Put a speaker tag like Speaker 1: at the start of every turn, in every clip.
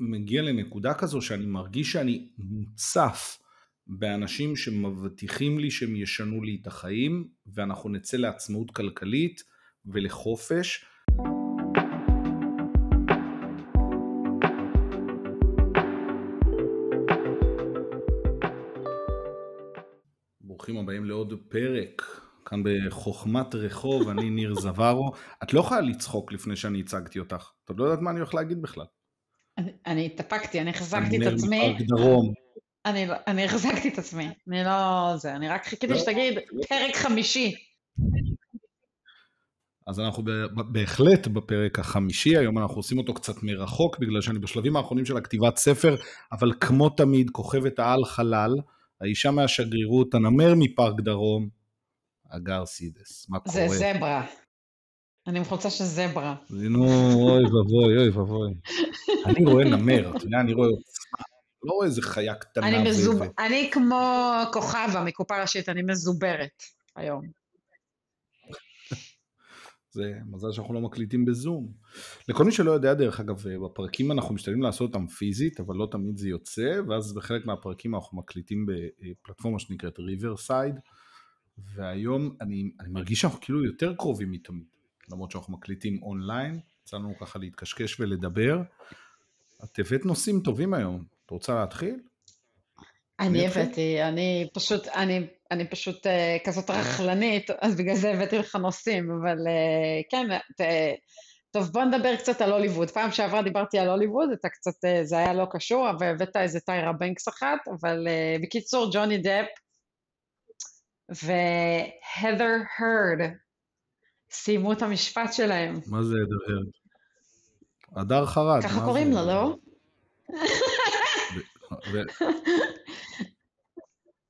Speaker 1: מגיע לנקודה כזו שאני מרגיש שאני מוצף באנשים שמבטיחים לי שהם ישנו לי את החיים ואנחנו נצא לעצמאות כלכלית ולחופש. ברוכים הבאים לעוד פרק כאן בחוכמת רחוב, אני ניר זווארו. את לא יכולה לצחוק לפני שאני הצגתי אותך, את עוד לא יודעת מה אני הולך להגיד בכלל.
Speaker 2: אני התאפקתי, אני החזקתי את עצמי.
Speaker 1: אני דרום.
Speaker 2: אני, לא, אני החזקתי את עצמי, אני לא... זה, אני רק חיכיתי לא. שתגיד פרק חמישי.
Speaker 1: אז אנחנו בהחלט בפרק החמישי, היום אנחנו עושים אותו קצת מרחוק, בגלל שאני בשלבים האחרונים של הכתיבת ספר, אבל כמו תמיד, כוכבת העל חלל, האישה מהשגרירות, הנמר מפארק דרום, הגר סידס. מה
Speaker 2: קורה? זה זברה. אני עם חולצה של זברה.
Speaker 1: נו, אוי ואבוי, אוי ואבוי. אני רואה נמר, אתה יודע, אני רואה עוצמה. לא רואה איזה חיה קטנה.
Speaker 2: אני, מזוב... אני כמו כוכבה מקופה ראשית, אני מזוברת היום.
Speaker 1: זה מזל שאנחנו לא מקליטים בזום. לכל מי שלא יודע, דרך אגב, בפרקים אנחנו משתדלים לעשות אותם פיזית, אבל לא תמיד זה יוצא, ואז בחלק מהפרקים אנחנו מקליטים בפלטפורמה שנקראת Riverside, והיום אני, אני מרגיש שאנחנו כאילו יותר קרובים מתמיד, למרות שאנחנו מקליטים אונליין, יצא לנו ככה להתקשקש ולדבר. את הבאת נושאים טובים היום, את רוצה להתחיל?
Speaker 2: אני הבאתי, אני פשוט, אני, אני פשוט uh, כזאת רכלנית, אז בגלל זה הבאתי לך נושאים, אבל uh, כן, ת, טוב בוא נדבר קצת על הוליווד. פעם שעברה דיברתי על הוליווד, אתה קצת, uh, זה היה לא קשור, והבאת איזה טיירה בנקס אחת, אבל uh, בקיצור, ג'וני דפ והדר הרד סיימו את המשפט שלהם.
Speaker 1: מה זה הדר הרד? הדר חרד.
Speaker 2: ככה קוראים לו, לא?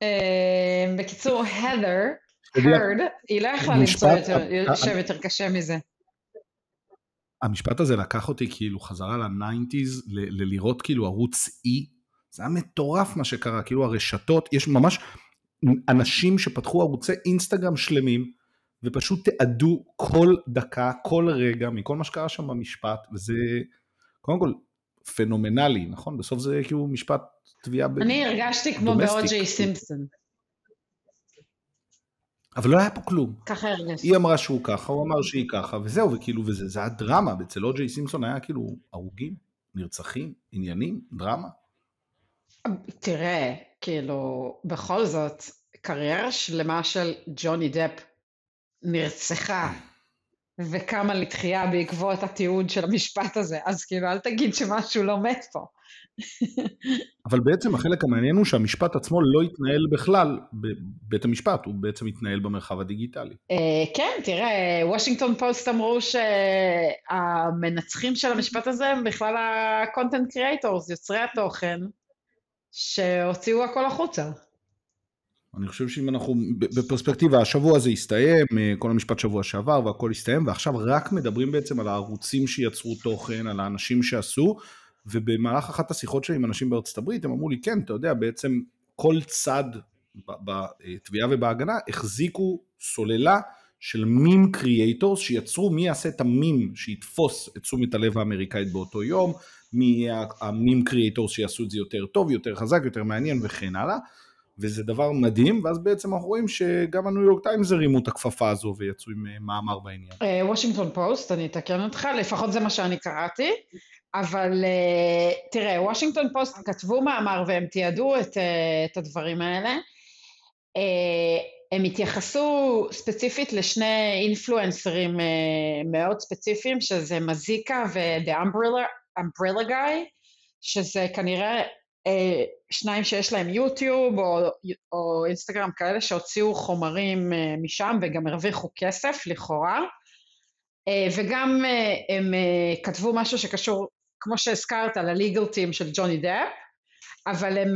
Speaker 2: אה, בקיצור, הדר, הרד, היא לא יכלה למצוא שם יותר קשה מזה.
Speaker 1: המשפט הזה לקח אותי כאילו חזרה ל nineties, ללראות כאילו ערוץ E, זה היה מטורף מה שקרה, כאילו הרשתות, יש ממש אנשים שפתחו ערוצי אינסטגרם שלמים, ופשוט תיעדו כל דקה, כל רגע, מכל מה שקרה שם במשפט, וזה קודם כל פנומנלי, נכון? בסוף זה כאילו משפט תביעה
Speaker 2: אני הרגשתי כמו באו.ג'יי סימפסון.
Speaker 1: אבל לא היה פה כלום.
Speaker 2: ככה הרגשתי.
Speaker 1: היא אמרה שהוא ככה, הוא אמר שהיא ככה, וזהו, וכאילו, וזה, זה היה דרמה, אצל או.ג'יי סימפסון היה כאילו הרוגים, נרצחים, עניינים, דרמה.
Speaker 2: תראה, כאילו, בכל זאת, קריירה שלמה של ג'וני דפ נרצחה וקמה לתחייה בעקבות התיעוד של המשפט הזה, אז כאילו, אל תגיד שמשהו לא מת פה.
Speaker 1: אבל בעצם החלק המעניין הוא שהמשפט עצמו לא התנהל בכלל בבית המשפט, הוא בעצם התנהל במרחב הדיגיטלי.
Speaker 2: אה, כן, תראה, וושינגטון פוסט אמרו שהמנצחים של המשפט הזה הם בכלל ה-content creators, יוצרי התוכן, שהוציאו הכל החוצה.
Speaker 1: אני חושב שאם אנחנו בפרספקטיבה, השבוע הזה הסתיים, אה, כל המשפט שבוע שעבר והכל הסתיים, ועכשיו רק מדברים בעצם על הערוצים שיצרו תוכן, על האנשים שעשו, ובמהלך אחת השיחות שלי עם אנשים בארצות הברית, הם אמרו לי, כן, אתה יודע, בעצם כל צד בתביעה ובהגנה החזיקו סוללה של meme creators שיצרו מי יעשה את המים שיתפוס את תשומת הלב האמריקאית באותו יום, מי יהיה ה meme creators שיעשו את זה יותר טוב, יותר חזק, יותר מעניין וכן הלאה. וזה דבר מדהים, ואז בעצם אנחנו רואים שגם הניו יורק טיימס הרימו את הכפפה הזו ויצאו עם אה, מאמר בעניין.
Speaker 2: וושינגטון אה, פוסט, אני אתקן אותך, לפחות זה מה שאני קראתי, אבל אה, תראה, וושינגטון פוסט כתבו מאמר והם תיעדו את, את הדברים האלה. הם התייחסו ספציפית לשני אינפלואנסרים מאוד ספציפיים, שזה מזיקה ו-The Umbrella, Guy, שזה כנראה אה, שניים שיש להם יוטיוב או, או אינסטגרם כאלה שהוציאו חומרים אה, משם וגם הרוויחו כסף לכאורה. אה, וגם הם כתבו משהו שקשור כמו שהזכרת ל legal team של ג'וני דפ אבל הם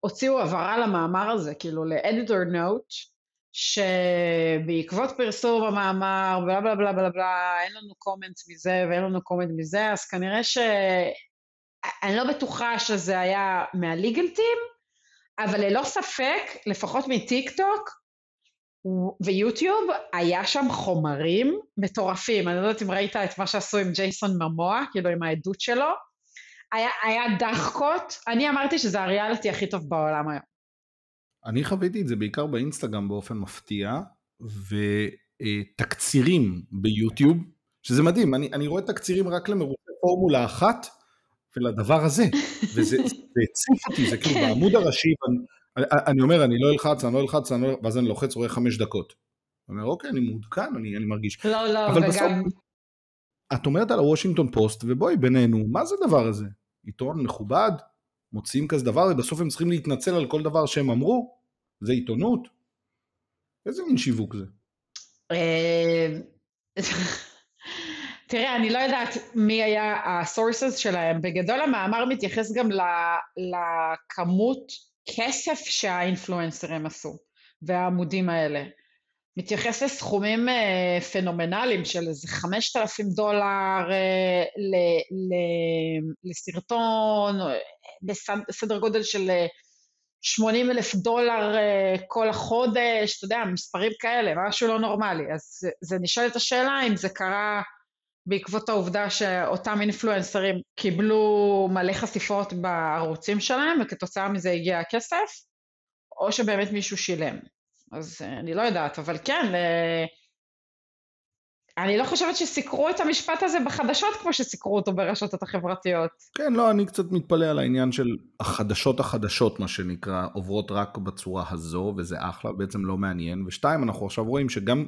Speaker 2: הוציאו הבהרה למאמר הזה כאילו ל editor note שבעקבות פרסום המאמר בלה בלה בלה בלה בלה אין לנו comment מזה ואין לנו comment מזה אז כנראה ש... אני לא בטוחה שזה היה מה legal team, אבל ללא ספק, לפחות מטיק טוק ויוטיוב, היה שם חומרים מטורפים. אני לא יודעת אם ראית את מה שעשו עם ג'ייסון מומואה, כאילו עם העדות שלו, היה, היה דחקות, אני אמרתי שזה הריאליטי הכי טוב בעולם היום.
Speaker 1: אני חוויתי את זה בעיקר באינסטגרם באופן מפתיע, ותקצירים ביוטיוב, שזה מדהים, אני, אני רואה תקצירים רק למרוצי פורמולה אחת, ולדבר הזה, וזה הציף אותי, זה כאילו כן. בעמוד הראשי, אני, אני אומר, אני לא אלחץ, אני לא אלחץ, אני לא, ואז אני לוחץ, רואה חמש דקות. אני אומר, אוקיי, אני מעודכן, אני, אני מרגיש.
Speaker 2: לא, לא, אבל וגם... בסוף,
Speaker 1: את אומרת על הוושינגטון פוסט, ובואי בינינו, מה זה הדבר הזה? עיתון מכובד? מוציאים כזה דבר, ובסוף הם צריכים להתנצל על כל דבר שהם אמרו? זה עיתונות? איזה מין שיווק זה?
Speaker 2: אה, תראה, אני לא יודעת מי היה ה-sources שלהם. בגדול המאמר מתייחס גם לכמות כסף שהאינפלואנסרים עשו, והעמודים האלה. מתייחס לסכומים אה, פנומנליים של איזה 5,000 דולר אה, לסרטון, בסדר גודל של 80 אלף דולר כל החודש, אתה יודע, מספרים כאלה, משהו לא נורמלי. אז זה נשאלת השאלה אם זה קרה בעקבות העובדה שאותם אינפלואנסרים קיבלו מלא חשיפות בערוצים שלהם וכתוצאה מזה הגיע הכסף, או שבאמת מישהו שילם. אז אה, אני לא יודעת, אבל כן, אה, אני לא חושבת שסיקרו את המשפט הזה בחדשות כמו שסיקרו אותו ברשתות החברתיות.
Speaker 1: כן, לא, אני קצת מתפלא על העניין של החדשות החדשות, מה שנקרא, עוברות רק בצורה הזו, וזה אחלה, בעצם לא מעניין. ושתיים, אנחנו עכשיו רואים שגם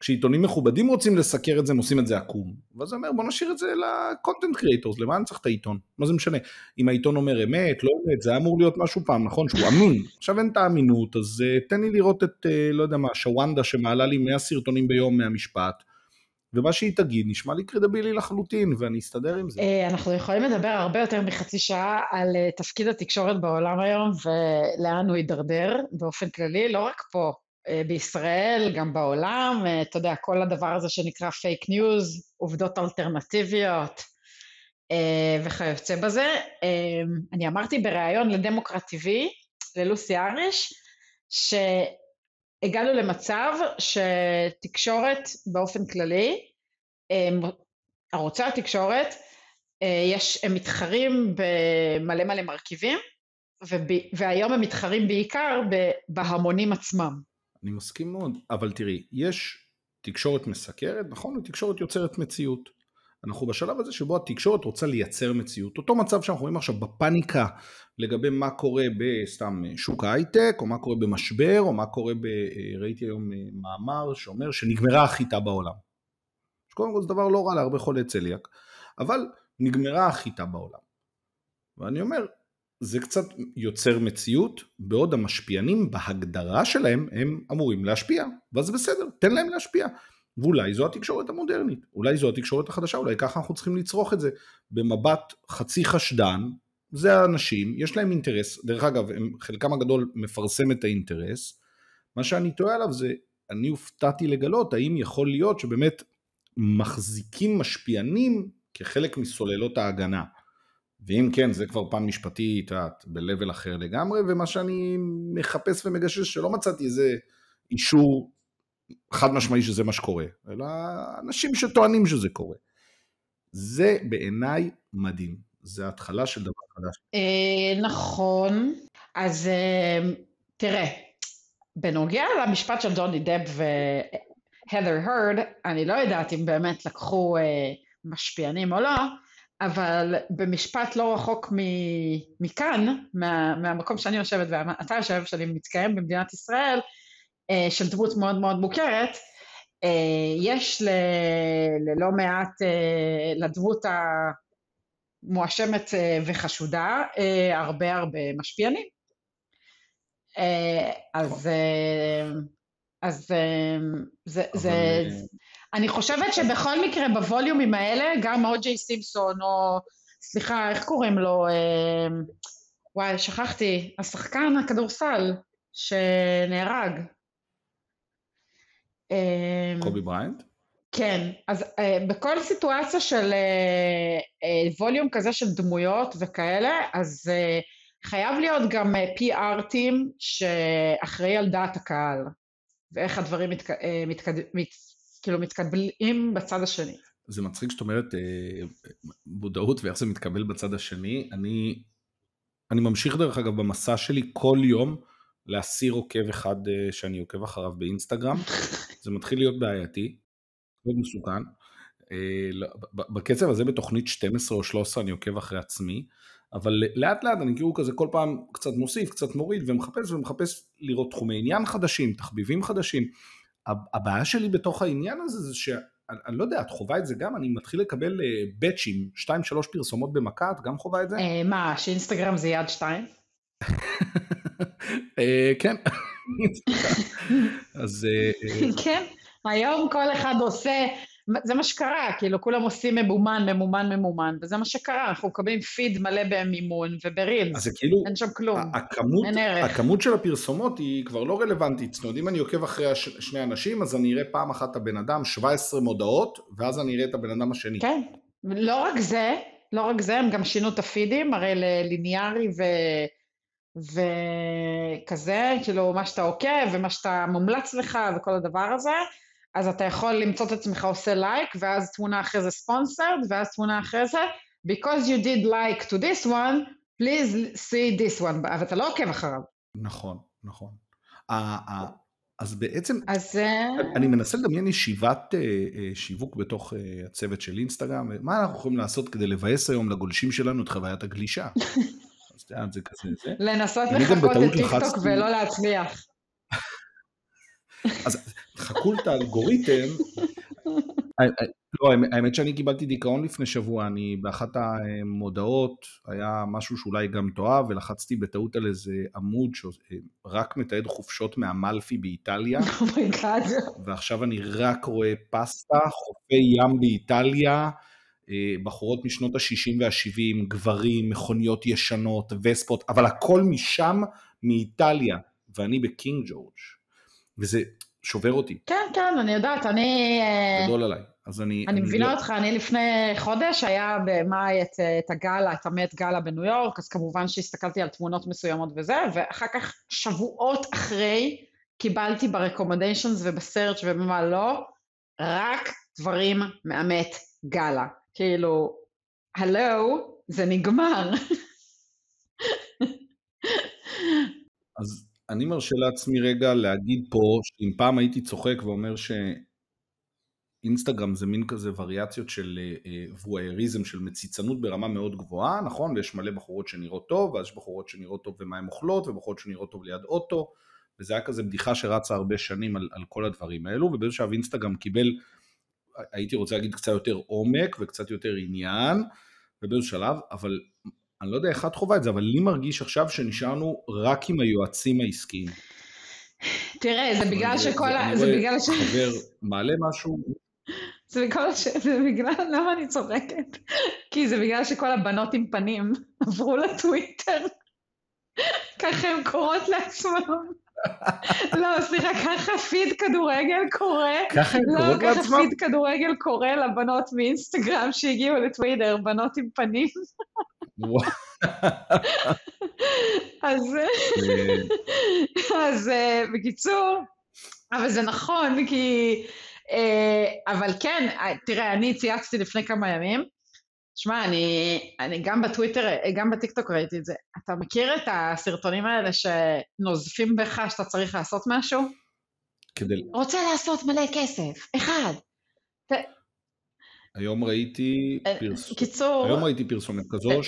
Speaker 1: כשעיתונים מכובדים רוצים לסקר את זה, הם עושים את זה עקום. ואז אני אומר, בוא נשאיר את זה לקונטנט קריאטורס, למה אני צריך את העיתון? מה זה משנה? אם העיתון אומר אמת, לא אמת, זה אמור להיות משהו פעם, נכון? שהוא אמין. עכשיו אין את האמינות, אז אה, תן לי לראות את, אה, לא יודע מה, שוונדה שמעלה לי 100 סרטונים ביום מהמשפט. ומה שהיא תגיד נשמע לי קרדיבילי לחלוטין, ואני אסתדר עם זה.
Speaker 2: אה, אנחנו יכולים לדבר הרבה יותר מחצי שעה על תפקיד התקשורת בעולם היום, ולאן הוא יידרדר באופן כללי, לא רק פה, בישראל, גם בעולם, אה, אתה יודע, כל הדבר הזה שנקרא פייק ניוז, עובדות אלטרנטיביות אה, וכיוצא בזה. אני אמרתי בריאיון לדמוקרט TV, ללוסי אריש, שהגענו למצב שתקשורת באופן כללי, ערוצי התקשורת, יש, הם מתחרים במלא מלא מרכיבים, והיום הם מתחרים בעיקר בהמונים עצמם.
Speaker 1: אני מסכים מאוד, אבל תראי, יש תקשורת מסקרת, נכון? ותקשורת יוצרת מציאות. אנחנו בשלב הזה שבו התקשורת רוצה לייצר מציאות. אותו מצב שאנחנו רואים עכשיו בפאניקה לגבי מה קורה בסתם שוק ההייטק, או מה קורה במשבר, או מה קורה ב... ראיתי היום מאמר שאומר שנגמרה החיטה בעולם. שקודם כל זה דבר לא רע להרבה חולי צליאק, אבל נגמרה החיטה בעולם. ואני אומר, זה קצת יוצר מציאות, בעוד המשפיענים בהגדרה שלהם הם אמורים להשפיע, ואז בסדר, תן להם להשפיע. ואולי זו התקשורת המודרנית, אולי זו התקשורת החדשה, אולי ככה אנחנו צריכים לצרוך את זה. במבט חצי חשדן, זה האנשים, יש להם אינטרס, דרך אגב, הם, חלקם הגדול מפרסם את האינטרס, מה שאני טועה עליו זה, אני הופתעתי לגלות האם יכול להיות שבאמת מחזיקים משפיענים כחלק מסוללות ההגנה. ואם כן, זה כבר פן משפטי, את יודעת, ב-level אחר לגמרי, ומה שאני מחפש ומגשש, שלא מצאתי איזה אישור חד משמעי שזה מה שקורה, אלא אנשים שטוענים שזה קורה. זה בעיניי מדהים, זה התחלה של דבר חדש.
Speaker 2: אה, נכון, אז אה, תראה, בנוגע למשפט של דוני דב והדר הרד, אני לא יודעת אם באמת לקחו אה, משפיענים או לא, אבל במשפט לא רחוק מכאן, מה, מהמקום שאני יושבת ואתה יושב, שאני מתקיים במדינת ישראל, אה, של דמות מאוד מאוד מוכרת, אה, יש ל, ללא מעט, אה, לדמות המואשמת וחשודה, הרבה הרבה משפיענים. אז, אז זה, זה, אני חושבת שבכל מקרה בווליומים האלה, גם או.ג'יי סימפסון, או סליחה, איך קוראים לו? אמ, וואי, שכחתי, השחקן הכדורסל שנהרג.
Speaker 1: אמ, קובי בריאנט?
Speaker 2: כן, אז אה, בכל סיטואציה של אה, אה, volume כזה של דמויות וכאלה, אז אה, חייב להיות גם אה, PR team שאחראי על דעת הקהל, ואיך הדברים מתק... אה, מתקד... מת... כאילו מתקבלים בצד השני.
Speaker 1: זה מצחיק שאת אומרת אה, מודעות ואיך זה מתקבל בצד השני. אני, אני ממשיך דרך אגב במסע שלי כל יום להסיר עוקב אחד אה, שאני עוקב אחריו באינסטגרם. זה מתחיל להיות בעייתי, מאוד מסוכן. אה, לא, בקצב הזה בתוכנית 12 או 13 אני עוקב אחרי עצמי, אבל לאט לאט אני כאילו כזה כל פעם קצת מוסיף, קצת מוריד ומחפש ומחפש לראות תחומי עניין חדשים, תחביבים חדשים. הבעיה שלי בתוך העניין הזה זה שאני אני לא יודע, את חווה את זה גם? אני מתחיל לקבל באצ'ים, אה, 2-3 פרסומות במכה, את גם חווה את זה?
Speaker 2: אה, מה, שאינסטגרם זה יד 2?
Speaker 1: כן. אז...
Speaker 2: כן, היום כל אחד עושה זה מה שקרה, כאילו כולם עושים ממומן, ממומן, ממומן, וזה מה שקרה, אנחנו מקבלים פיד מלא במימון וברילס, אז זה כאילו, אין שם כלום,
Speaker 1: הכמות, אין ערך. הכמות של הפרסומות היא כבר לא רלוונטית, זאת אומרת אם אני עוקב אחרי הש, שני אנשים אז אני אראה פעם אחת את הבן אדם 17 מודעות, ואז אני אראה את הבן אדם השני.
Speaker 2: כן, לא רק זה, לא רק זה, הם גם שינו את הפידים, הרי לליניארי ו... וכזה, כאילו מה שאתה עוקב ומה שאתה מומלץ לך וכל הדבר הזה, אז אתה יכול למצוא את עצמך עושה לייק, ואז תמונה אחרי זה ספונסרד, ואז תמונה אחרי זה, because you did like to this one, please see this one, אבל אתה לא עוקב אחריו.
Speaker 1: נכון, נכון. אז בעצם, אז... אה, אני מנסה לדמיין ישיבת אה, אה, שיווק בתוך הצוות של אינסטגרם, מה אנחנו יכולים לעשות כדי לבאס היום לגולשים שלנו את חוויית הגלישה? אז אתה יודע, זה כזה, זה.
Speaker 2: לנסות לחקות את טיקטוק ולא להצליח.
Speaker 1: אז חקו את האלגוריתם. לא, האמת שאני קיבלתי דיכאון לפני שבוע, אני באחת המודעות, היה משהו שאולי גם תואב, ולחצתי בטעות על איזה עמוד שרק מתעד חופשות מאמלפי באיטליה.
Speaker 2: Oh my God.
Speaker 1: Oh ועכשיו אני רק רואה פסטה, חופי ים באיטליה, אה, בחורות משנות ה-60 וה-70, גברים, מכוניות ישנות, וספות, אבל הכל משם, מאיטליה, ואני בקינג ג'ורג'. וזה שובר אותי.
Speaker 2: כן, כן, אני יודעת, אני...
Speaker 1: אה, גדול עליי. אז אני...
Speaker 2: אני מבינה לא- אותך, אני לפני חודש היה במאי את, את הגאלה, את המט גאלה בניו יורק, אז כמובן שהסתכלתי על תמונות מסוימות וזה, ואחר כך שבועות אחרי קיבלתי ברקומנדיישנס ובסרצ' ובמה לא, רק דברים מהמט גאלה. כאילו, הלו, זה נגמר.
Speaker 1: אז אני מרשה לעצמי רגע להגיד פה, שאם פעם הייתי צוחק ואומר שאינסטגרם זה מין כזה וריאציות של וואייריזם, של מציצנות ברמה מאוד גבוהה, נכון? ויש מלא בחורות שנראות טוב, ואז יש בחורות שנראות טוב ומה הן אוכלות, ובחורות שנראות טוב ליד אוטו, וזה היה כזה בדיחה שרצה הרבה שנים על, על כל הדברים האלו, ובאיזשהו שלב אינסטגרם קיבל, הייתי רוצה להגיד קצת יותר עומק וקצת יותר עניין, ובאיזשהו שלב, אבל אני לא יודע איך את חווה את זה, אבל לי מרגיש עכשיו שנשארנו רק עם היועצים העסקיים.
Speaker 2: תראה, זה בגלל שכל ה... זה בגלל ש...
Speaker 1: חבר מעלה משהו.
Speaker 2: זה בגלל ש... זה בגלל... למה אני צוחקת? כי זה בגלל שכל הבנות עם פנים עברו לטוויטר. ככה הן קוראות לעצמם. לא, סליחה, ככה פיד כדורגל קורא.
Speaker 1: ככה הן
Speaker 2: לא,
Speaker 1: קוראות לעצמם?
Speaker 2: לא, ככה פיד כדורגל קורא לבנות מאינסטגרם שהגיעו לטוויטר, בנות עם פנים. אז, אז אה, בקיצור, אבל זה נכון, כי... אה, אבל כן, אה, תראה, אני צייצתי לפני כמה ימים, שמע, אני, אני גם בטוויטר, גם בטיקטוק ראיתי את זה. אתה מכיר את הסרטונים האלה שנוזפים בך שאתה צריך לעשות משהו?
Speaker 1: כדי...
Speaker 2: רוצה לעשות מלא כסף, אחד.
Speaker 1: היום ראיתי, אה, פרס... קיצור... היום ראיתי פרסומת כזו, אה, אה.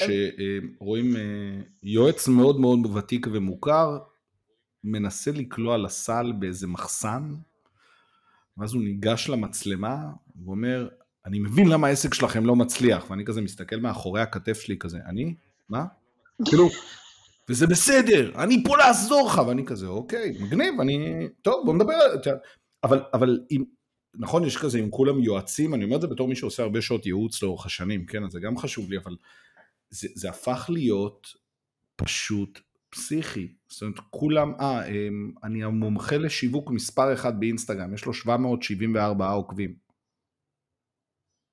Speaker 1: שרואים יועץ מאוד מאוד ותיק ומוכר, מנסה לקלוע לסל באיזה מחסן, ואז הוא ניגש למצלמה, ואומר, אני מבין למה העסק שלכם לא מצליח, ואני כזה מסתכל מאחורי הכתף שלי כזה, אני? מה? כאילו, וזה בסדר, אני פה לעזור לך, ואני כזה, אוקיי, מגניב, אני, טוב, בוא נדבר על זה, אבל, אבל אם, נכון, יש כזה, אם כולם יועצים, אני אומר את זה בתור מי שעושה הרבה שעות ייעוץ לאורך השנים, כן, אז זה גם חשוב לי, אבל זה, זה הפך להיות פשוט פסיכי. זאת אומרת, כולם, אה, אני המומחה לשיווק מספר אחד באינסטגרם, יש לו 774 עוקבים.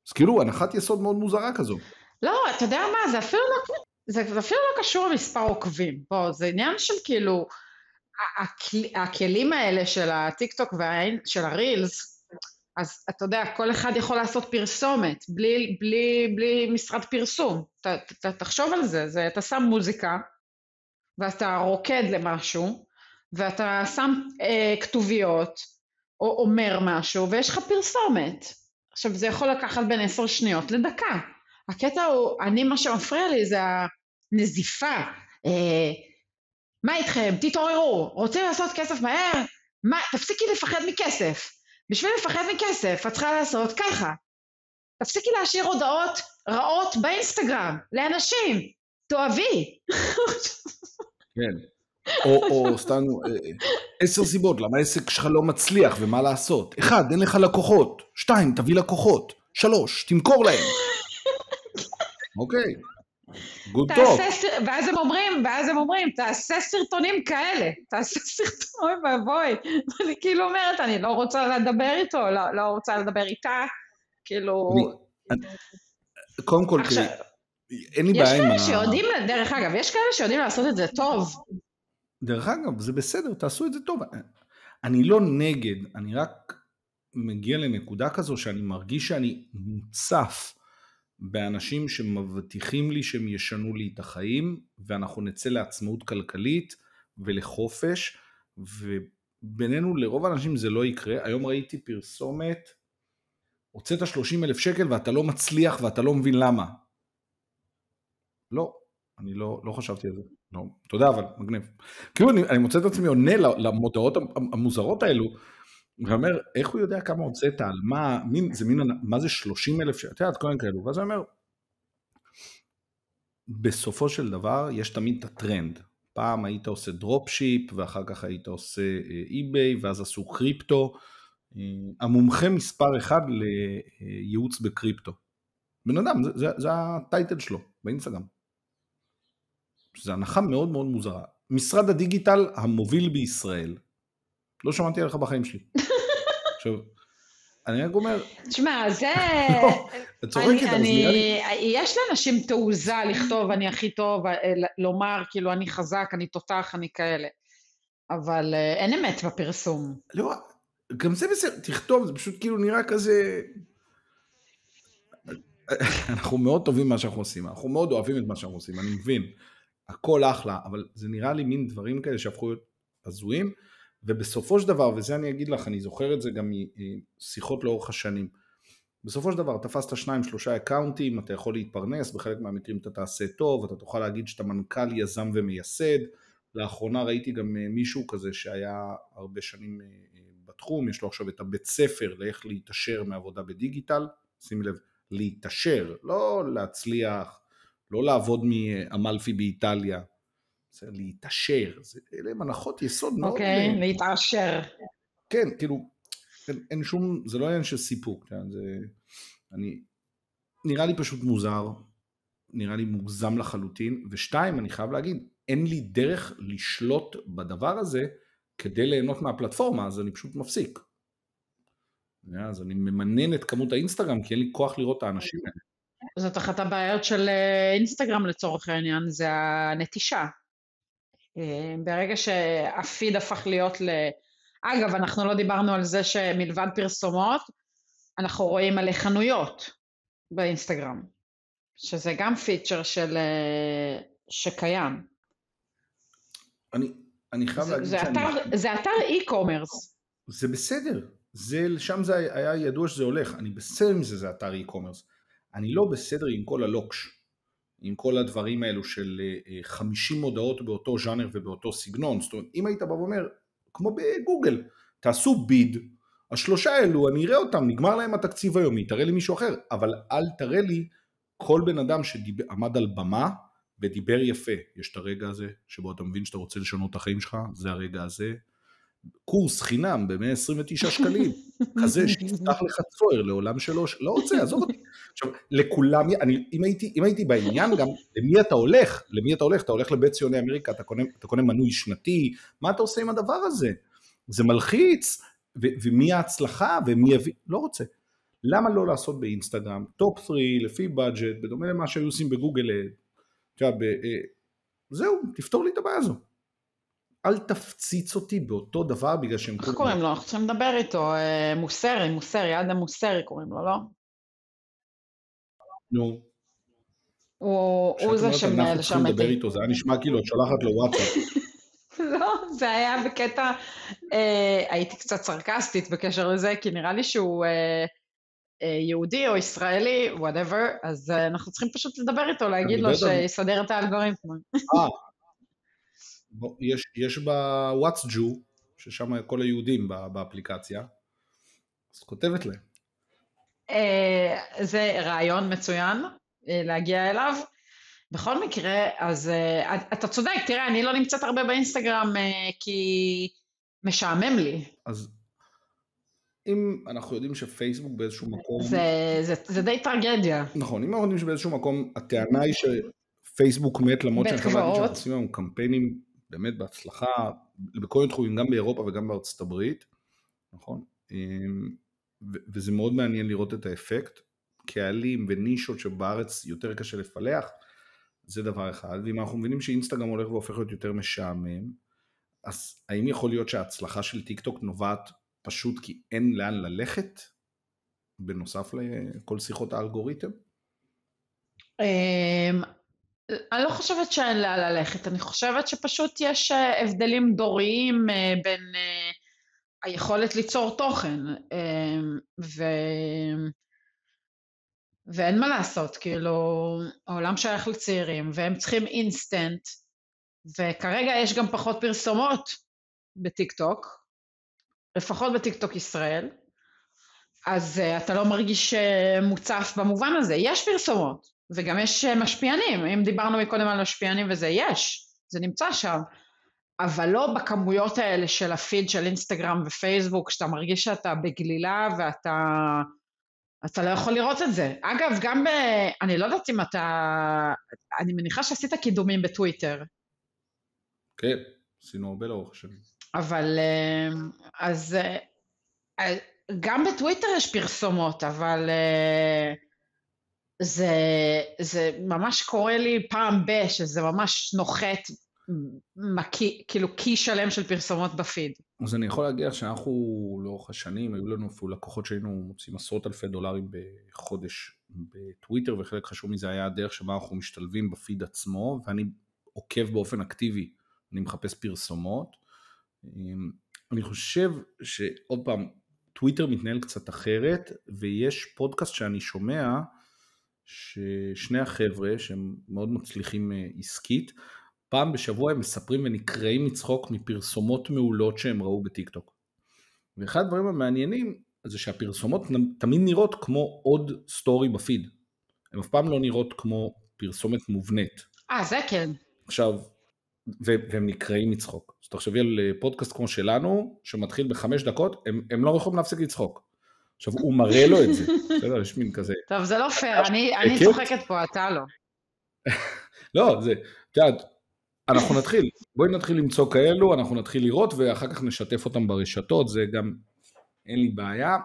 Speaker 1: אז כאילו, הנחת יסוד מאוד מוזרה כזו.
Speaker 2: לא, אתה יודע מה, זה אפילו לא, זה אפילו לא קשור למספר עוקבים. בוא, זה עניין של כאילו, הכלים האלה של הטיק טוק ושל הרילס, אז אתה יודע, כל אחד יכול לעשות פרסומת, בלי, בלי, בלי משרד פרסום. ת, ת, תחשוב על זה, זה, אתה שם מוזיקה, ואתה רוקד למשהו, ואתה שם אה, כתוביות, או אומר משהו, ויש לך פרסומת. עכשיו, זה יכול לקחת בין עשר שניות לדקה. הקטע הוא, אני, מה שמפריע לי זה הנזיפה. אה, מה איתכם? תתעוררו. רוצים לעשות כסף מהר? מה, תפסיקי לפחד מכסף. בשביל לפחד מכסף, את צריכה לעשות ככה. תפסיקי להשאיר הודעות רעות באינסטגרם, לאנשים. תאהבי.
Speaker 1: כן. או, או סתם אה, עשר סיבות למה העסק שלך לא מצליח ומה לעשות. אחד, אין לך לקוחות. שתיים, תביא לקוחות. שלוש, תמכור להם. אוקיי. גוד טוב.
Speaker 2: ואז הם אומרים, ואז הם אומרים, תעשה סרטונים כאלה, תעשה סרטונים, ואבוי. אני כאילו אומרת, אני לא רוצה לדבר איתו, לא, לא רוצה לדבר איתה, כאילו...
Speaker 1: קודם כל, אין לי בעיה עם
Speaker 2: ה... יש כאלה שיודעים, דרך אגב, יש כאלה שיודעים לעשות את זה טוב.
Speaker 1: דרך אגב, זה בסדר, תעשו את זה טוב. אני לא נגד, אני רק מגיע לנקודה כזו שאני מרגיש שאני מוצף באנשים שמבטיחים לי שהם ישנו לי את החיים, ואנחנו נצא לעצמאות כלכלית ולחופש, ובינינו לרוב האנשים זה לא יקרה. היום ראיתי פרסומת, הוצאת 30 אלף שקל ואתה לא מצליח ואתה לא מבין למה. לא, אני לא, לא חשבתי על זה. לא, תודה אבל, מגניב. כאילו אני, אני מוצא את עצמי עונה למודעות המוזרות האלו, ואומר, איך הוא יודע כמה הוצאת, על מה, מין, זה מין, מה זה 30 אלף, אתה יודע, כל מיני כאלו, ואז אני אומר, בסופו של דבר יש תמיד את הטרנד. פעם היית עושה דרופשיפ, ואחר כך היית עושה אי-ביי, אה, ואז עשו קריפטו. אה, המומחה מספר אחד לייעוץ בקריפטו. בן אדם, זה, זה, זה הטייטל שלו באינסטגרם. זו הנחה מאוד מאוד מוזרה. משרד הדיגיטל המוביל בישראל. לא שמעתי עליך בחיים שלי. עכשיו, אני רק אומר...
Speaker 2: תשמע, זה... לא, את צוחקת, אבל נראה לי... יש לאנשים תעוזה לכתוב אני הכי טוב, אה, לומר כאילו אני חזק, אני תותח, אני כאלה. אבל אה, אין אמת בפרסום.
Speaker 1: לא, גם זה בסדר, תכתוב, זה פשוט כאילו נראה כזה... אנחנו מאוד טובים מה שאנחנו עושים, אנחנו מאוד אוהבים את מה שאנחנו עושים, אני מבין. הכל אחלה, אבל זה נראה לי מין דברים כאלה שהפכו להיות הזויים, ובסופו של דבר, וזה אני אגיד לך, אני זוכר את זה גם משיחות לאורך השנים, בסופו של דבר תפסת שניים שלושה אקאונטים, אתה יכול להתפרנס, בחלק מהמקרים אתה תעשה טוב, אתה תוכל להגיד שאתה מנכ"ל, יזם ומייסד, לאחרונה ראיתי גם אה, מישהו כזה שהיה הרבה שנים אה, אה, בתחום, יש לו עכשיו את הבית ספר לאיך להתעשר מעבודה בדיגיטל, שים לב, להתעשר, לא להצליח, לא לעבוד מאמלפי באיטליה, זה להתעשר, זה, אלה הם הנחות יסוד מאוד...
Speaker 2: אוקיי, okay, להתעשר.
Speaker 1: כן, כאילו, אין, אין שום, זה לא עניין של סיפוק, כן, זה, אני, נראה לי פשוט מוזר, נראה לי מוגזם לחלוטין, ושתיים, אני חייב להגיד, אין לי דרך לשלוט בדבר הזה כדי ליהנות מהפלטפורמה, אז אני פשוט מפסיק. אז אני ממנן את כמות האינסטגרם, כי אין לי כוח לראות את האנשים האלה.
Speaker 2: זאת אחת הבעיות של אה, אינסטגרם לצורך העניין, זה הנטישה. אה, ברגע שהפיד הפך להיות ל... אגב, אנחנו לא דיברנו על זה שמלבד פרסומות, אנחנו רואים מלא חנויות באינסטגרם, שזה גם פיצ'ר של... אה, שקיים.
Speaker 1: אני, אני חייב זה, להגיד
Speaker 2: זה שאני... אתר, זה אתר e-commerce.
Speaker 1: זה בסדר, זה, שם זה היה ידוע שזה הולך, אני בסדר עם זה, זה אתר e-commerce. אני לא בסדר עם כל הלוקש, עם כל הדברים האלו של 50 אה, מודעות באותו ז'אנר ובאותו סגנון, זאת אומרת אם היית בא ואומר, כמו בגוגל, תעשו ביד, השלושה האלו אני אראה אותם, נגמר להם התקציב היומי, תראה לי מישהו אחר, אבל אל תראה לי כל בן אדם שעמד על במה ודיבר יפה, יש את הרגע הזה שבו אתה מבין שאתה רוצה לשנות את החיים שלך, זה הרגע הזה, קורס חינם ב-129 שקלים, כזה שיפתח לך צוער לעולם שלו, לא רוצה, עזוב אותי. עכשיו, לכולם, אני, אם, הייתי, אם הייתי בעניין גם, למי אתה הולך? למי אתה הולך? אתה הולך לבית ציוני אמריקה, אתה קונה, אתה קונה מנוי שנתי, מה אתה עושה עם הדבר הזה? זה מלחיץ, ו, ומי ההצלחה, ומי יביא, לא רוצה. למה לא לעשות באינסטגרם, top 3, לפי budget, בדומה למה שהיו עושים בגוגל, אה, זהו, תפתור לי את הבעיה הזו. אל תפציץ אותי באותו דבר בגלל שהם...
Speaker 2: איך קוראים לו? אנחנו צריכים לדבר איתו. אה, מוסרי, מוסרי, אדם מוסרי קוראים לו, לא?
Speaker 1: נו.
Speaker 2: הוא זה שמנהל
Speaker 1: שם איתי. אנחנו צריכים לדבר איתו, זה היה נשמע כאילו את שולחת לו וואטסאפ.
Speaker 2: לא, זה היה בקטע, אה, הייתי קצת סרקסטית בקשר לזה, כי נראה לי שהוא אה, יהודי או ישראלי, whatever, אז אנחנו צריכים פשוט לדבר איתו, להגיד לו שיסדר את האלגוריתמים. אה,
Speaker 1: יש, יש ב WhatsJew, ששם כל היהודים באפליקציה, אז כותבת להם.
Speaker 2: אה, זה רעיון מצוין אה, להגיע אליו. בכל מקרה, אז uh, אתה צודק, תראה, אני לא נמצאת הרבה באינסטגרם כי משעמם לי.
Speaker 1: אז אם אנחנו יודעים שפייסבוק באיזשהו מקום...
Speaker 2: זה, זה, זה די טרגדיה.
Speaker 1: נכון, אם אנחנו יודעים שבאיזשהו מקום הטענה היא שפייסבוק מת למרות שאנחנו עושים היום קמפיינים באמת בהצלחה בכל מיני תחומים, גם באירופה וגם בארצות הברית, נכון? אמ, וזה מאוד מעניין לראות את האפקט. קהלים ונישות שבארץ יותר קשה לפלח, זה דבר אחד, ואם אנחנו מבינים שאינסטגרם הולך והופך להיות יותר משעמם, אז האם יכול להיות שההצלחה של טיק טוק נובעת פשוט כי אין לאן ללכת, בנוסף לכל שיחות האלגוריתם?
Speaker 2: אני לא חושבת שאין לאן ללכת, אני חושבת שפשוט יש אה, הבדלים דוריים אה, בין אה, היכולת ליצור תוכן, אמ, ו... ואין מה לעשות, כאילו, העולם שייך לצעירים, והם צריכים אינסטנט, וכרגע יש גם פחות פרסומות בטיק טוק, לפחות בטיק טוק ישראל, אז אתה לא מרגיש מוצף במובן הזה. יש פרסומות, וגם יש uh, משפיענים, אם דיברנו מקודם על משפיענים וזה, יש, זה נמצא שם, אבל לא בכמויות האלה של הפיד של אינסטגרם ופייסבוק, שאתה מרגיש שאתה בגלילה ואתה... אתה לא יכול לראות את זה. אגב, גם ב... אני לא יודעת אם אתה... אני מניחה שעשית קידומים בטוויטר.
Speaker 1: כן, עשינו הרבה לאורך השנים.
Speaker 2: אבל... אה, אז... אה, גם בטוויטר יש פרסומות, אבל... זה, זה ממש קורה לי פעם ב, שזה ממש נוחת מקי, כאילו קי שלם של פרסומות בפיד.
Speaker 1: אז אני יכול להגיד שאנחנו לאורך השנים, היו לנו אפילו לקוחות שהיינו מוצאים עשרות אלפי דולרים בחודש בטוויטר, וחלק חשוב מזה היה הדרך שבה אנחנו משתלבים בפיד עצמו, ואני עוקב באופן אקטיבי, אני מחפש פרסומות. אני חושב שעוד פעם, טוויטר מתנהל קצת אחרת, ויש פודקאסט שאני שומע, ששני החבר'ה שהם מאוד מצליחים אה, עסקית, פעם בשבוע הם מספרים ונקרעים מצחוק מפרסומות מעולות שהם ראו בטיק טוק. ואחד הדברים המעניינים זה שהפרסומות תמיד נראות כמו עוד סטורי בפיד. הן אף פעם לא נראות כמו פרסומת מובנית.
Speaker 2: אה, זה כן.
Speaker 1: עכשיו, והם נקרעים מצחוק. אז תחשבי על אה, פודקאסט כמו שלנו, שמתחיל בחמש דקות, הם, הם לא יכולים להפסיק לצחוק. עכשיו, הוא מראה לו את זה. בסדר, יש מין כזה...
Speaker 2: טוב, זה לא פייר, אני, צוחקת פה, אתה לא.
Speaker 1: לא, זה, את יודעת, אנחנו נתחיל, בואי נתחיל למצוא כאלו, אנחנו נתחיל לראות ואחר כך נשתף אותם ברשתות, זה גם, אין לי בעיה.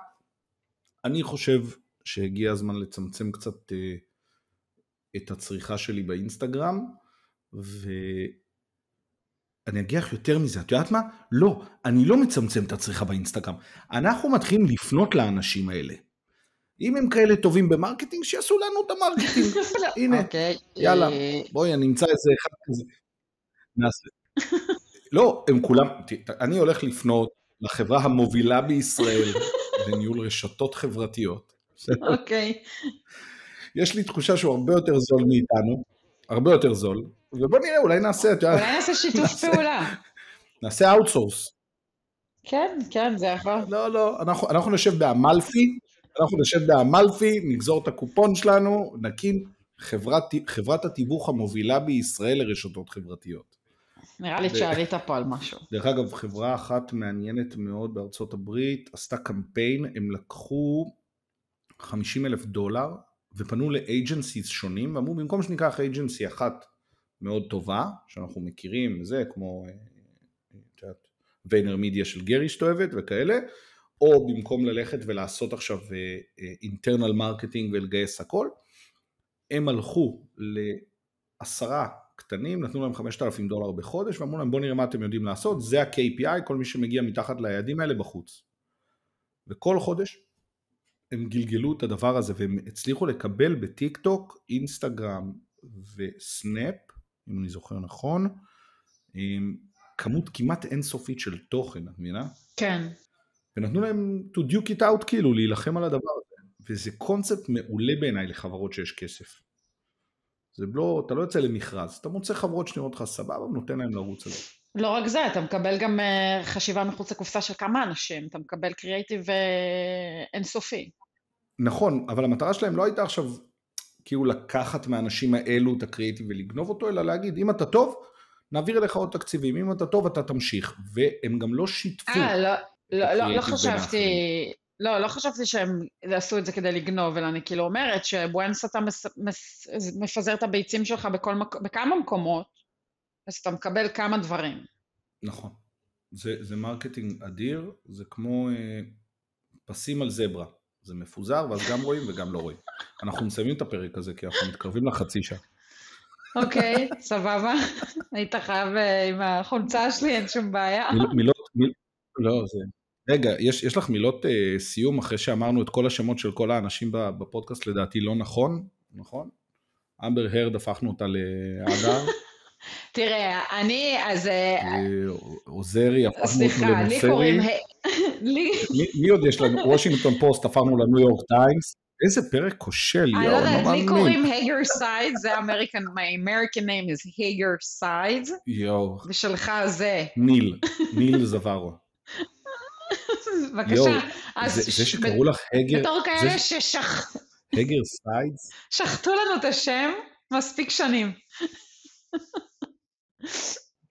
Speaker 1: אני חושב שהגיע הזמן לצמצם קצת אה, את הצריכה שלי באינסטגרם, ואני אגיד לך יותר מזה, את יודעת מה? לא, אני לא מצמצם את הצריכה באינסטגרם. אנחנו מתחילים לפנות לאנשים האלה. אם הם כאלה טובים ב marketing, שיעשו לנו את ה marketing. הנה, אוקיי. אוקיי, יאללה, אה, בואי, אני אמצא איזה אחד כזה. נעשה. לא, הם כולם, אני הולך לפנות לחברה המובילה בישראל בניהול רשתות חברתיות.
Speaker 2: אוקיי.
Speaker 1: יש לי תחושה שהוא הרבה יותר זול מאיתנו, הרבה יותר זול, ובוא נראה, אולי נעשה,
Speaker 2: את יודעת. אולי נעשה שיתוף פעולה.
Speaker 1: נעשה outsource.
Speaker 2: כן, כן, זה יכול.
Speaker 1: לא, לא, אנחנו, אנחנו נשב באמלפי, אנחנו נשב באמלפי, נגזור את הקופון שלנו, נקים חברת, חברת התיווך המובילה בישראל לרשתות חברתיות.
Speaker 2: נראה לי שעלית פה על משהו.
Speaker 1: דרך אגב, חברה אחת מעניינת מאוד בארצות הברית עשתה קמפיין, הם לקחו 50 אלף דולר ופנו לאג'נסיס שונים ואמרו במקום שניקח אג'נסי אחת מאוד טובה, שאנחנו מכירים, זה כמו VaynerMedia של גרי שטועבת וכאלה, או במקום ללכת ולעשות עכשיו internal אה, marketing ולגייס הכל, הם הלכו לעשרה הקטנים, נתנו להם 5,000 דולר בחודש, ואמרו להם בואו נראה מה אתם יודעים לעשות, זה ה-KPI, כל מי שמגיע מתחת ליעדים האלה בחוץ. וכל חודש הם גלגלו את הדבר הזה, והם הצליחו לקבל בטיק טוק, אינסטגרם וסנאפ, אם אני זוכר נכון, כמות כמעט אינסופית של תוכן, את מבינה?
Speaker 2: כן.
Speaker 1: ונתנו להם to duke it out כאילו, להילחם על הדבר הזה. וזה קונספט מעולה בעיניי לחברות שיש כסף. זה לא, אתה לא יוצא למכרז, אתה מוצא חברות שנראות לך סבבה ונותן להם לרוץ על זה.
Speaker 2: לא רק זה, אתה מקבל גם אה, חשיבה מחוץ לקופסה של כמה אנשים, אתה מקבל קריאייטיב אה, אינסופי.
Speaker 1: נכון, אבל המטרה שלהם לא הייתה עכשיו כאילו לקחת מהאנשים האלו את הקריאייטיב ולגנוב אותו, אלא להגיד, אם אתה טוב, נעביר אליך עוד תקציבים, אם אתה טוב אתה תמשיך, והם גם לא שיתפו.
Speaker 2: אה, לא, לא, לא, לא חשבתי, לא, לא חשבתי שהם עשו את זה כדי לגנוב, אלא אני כאילו אומרת שב once אתה מס, מס, מפזר את הביצים שלך בכל מק... בכמה מקומות, אז אתה מקבל כמה דברים.
Speaker 1: נכון. זה, זה marketing אדיר, זה כמו אה, פסים על זברה. זה מפוזר, ואז גם רואים וגם לא רואים. אנחנו מסיימים את הפרק הזה, כי אנחנו מתקרבים לחצי שעה.
Speaker 2: אוקיי, סבבה. היית חייב אה, עם החולצה שלי, אין שום בעיה.
Speaker 1: מילות, לא, זה... רגע, יש, יש לך מילות uh, סיום אחרי שאמרנו את כל השמות של כל האנשים בפודקאסט, לדעתי לא נכון, נכון? אמבר הרד הפכנו אותה להדר.
Speaker 2: תראה, אני, אז... אה,
Speaker 1: עוזרי, הפכנו אותו
Speaker 2: למוסרי. סליחה, לי קוראים...
Speaker 1: מי עוד יש לנו? וושינגטון פוסט, הפכנו לניו יורק טיימס. איזה פרק כושל,
Speaker 2: יואו, אני לא יודעת, לי קוראים הגר סיידס, זה American, my American name is הגר סיידס.
Speaker 1: יואו.
Speaker 2: ושלך זה.
Speaker 1: ניל, ניל זוורו.
Speaker 2: בבקשה.
Speaker 1: זה שקראו לך הגר...
Speaker 2: בתור כאלה ששח...
Speaker 1: הגר סיידס?
Speaker 2: שחטו לנו את השם מספיק שנים.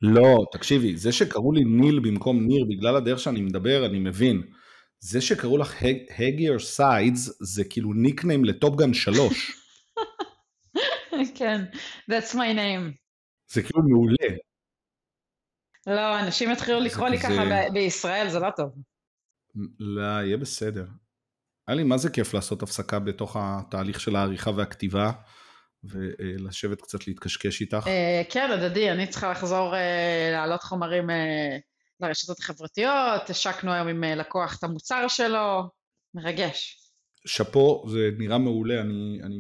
Speaker 1: לא, תקשיבי, זה שקראו לי ניל במקום ניר בגלל הדרך שאני מדבר, אני מבין. זה שקראו לך הגר סיידס זה כאילו nickname ל Top Gun 3.
Speaker 2: כן, that's my name.
Speaker 1: זה כאילו מעולה.
Speaker 2: לא, אנשים יתחילו לקרוא לי ככה בישראל, זה לא טוב.
Speaker 1: לא, יהיה בסדר. היה לי מה זה כיף לעשות הפסקה בתוך התהליך של העריכה והכתיבה, ולשבת קצת להתקשקש איתך.
Speaker 2: אה, כן, הדדי, אני צריכה לחזור אה, להעלות חומרים אה, לרשתות החברתיות, השקנו היום עם לקוח את המוצר שלו, מרגש.
Speaker 1: שאפו, זה נראה מעולה, אני, אני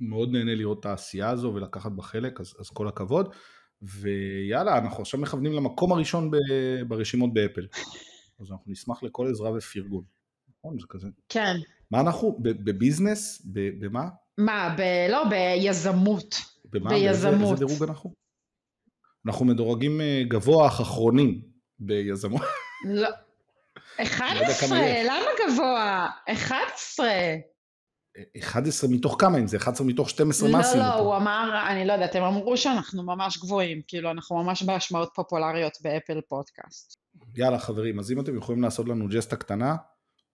Speaker 1: מאוד נהנה לראות את העשייה הזו ולקחת בה חלק, אז, אז כל הכבוד. ויאללה, אנחנו עכשיו מכוונים למקום הראשון ב, ברשימות באפל. אז אנחנו נשמח לכל עזרה ופרגון. נכון? זה כזה.
Speaker 2: כן.
Speaker 1: מה אנחנו? בביזנס? במה?
Speaker 2: מה? ב... לא, ביזמות.
Speaker 1: במה? ביזמות. באיזה דירוג אנחנו? אנחנו מדורגים אה, גבוה אך אחרונים ביזמות.
Speaker 2: לא. 11? לא למה גבוה? 11.
Speaker 1: 11 מתוך כמה אם זה 11 מתוך 12
Speaker 2: לא,
Speaker 1: מה עשינו
Speaker 2: לא, לא, הוא אמר, אני לא יודעת, הם אמרו שאנחנו ממש גבוהים, כאילו אנחנו ממש בהשמעות פופולריות באפל פודקאסט.
Speaker 1: יאללה חברים, אז אם אתם יכולים לעשות לנו ג'סטה קטנה,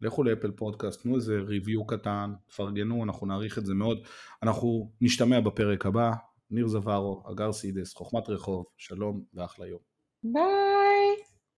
Speaker 1: לכו לאפל פודקאסט, תנו איזה ריוויו קטן, תפרגנו, אנחנו נעריך את זה מאוד. אנחנו נשתמע בפרק הבא, ניר זווארו, אגר סידס, חוכמת רחוב, שלום ואחלה יום.
Speaker 2: ביי.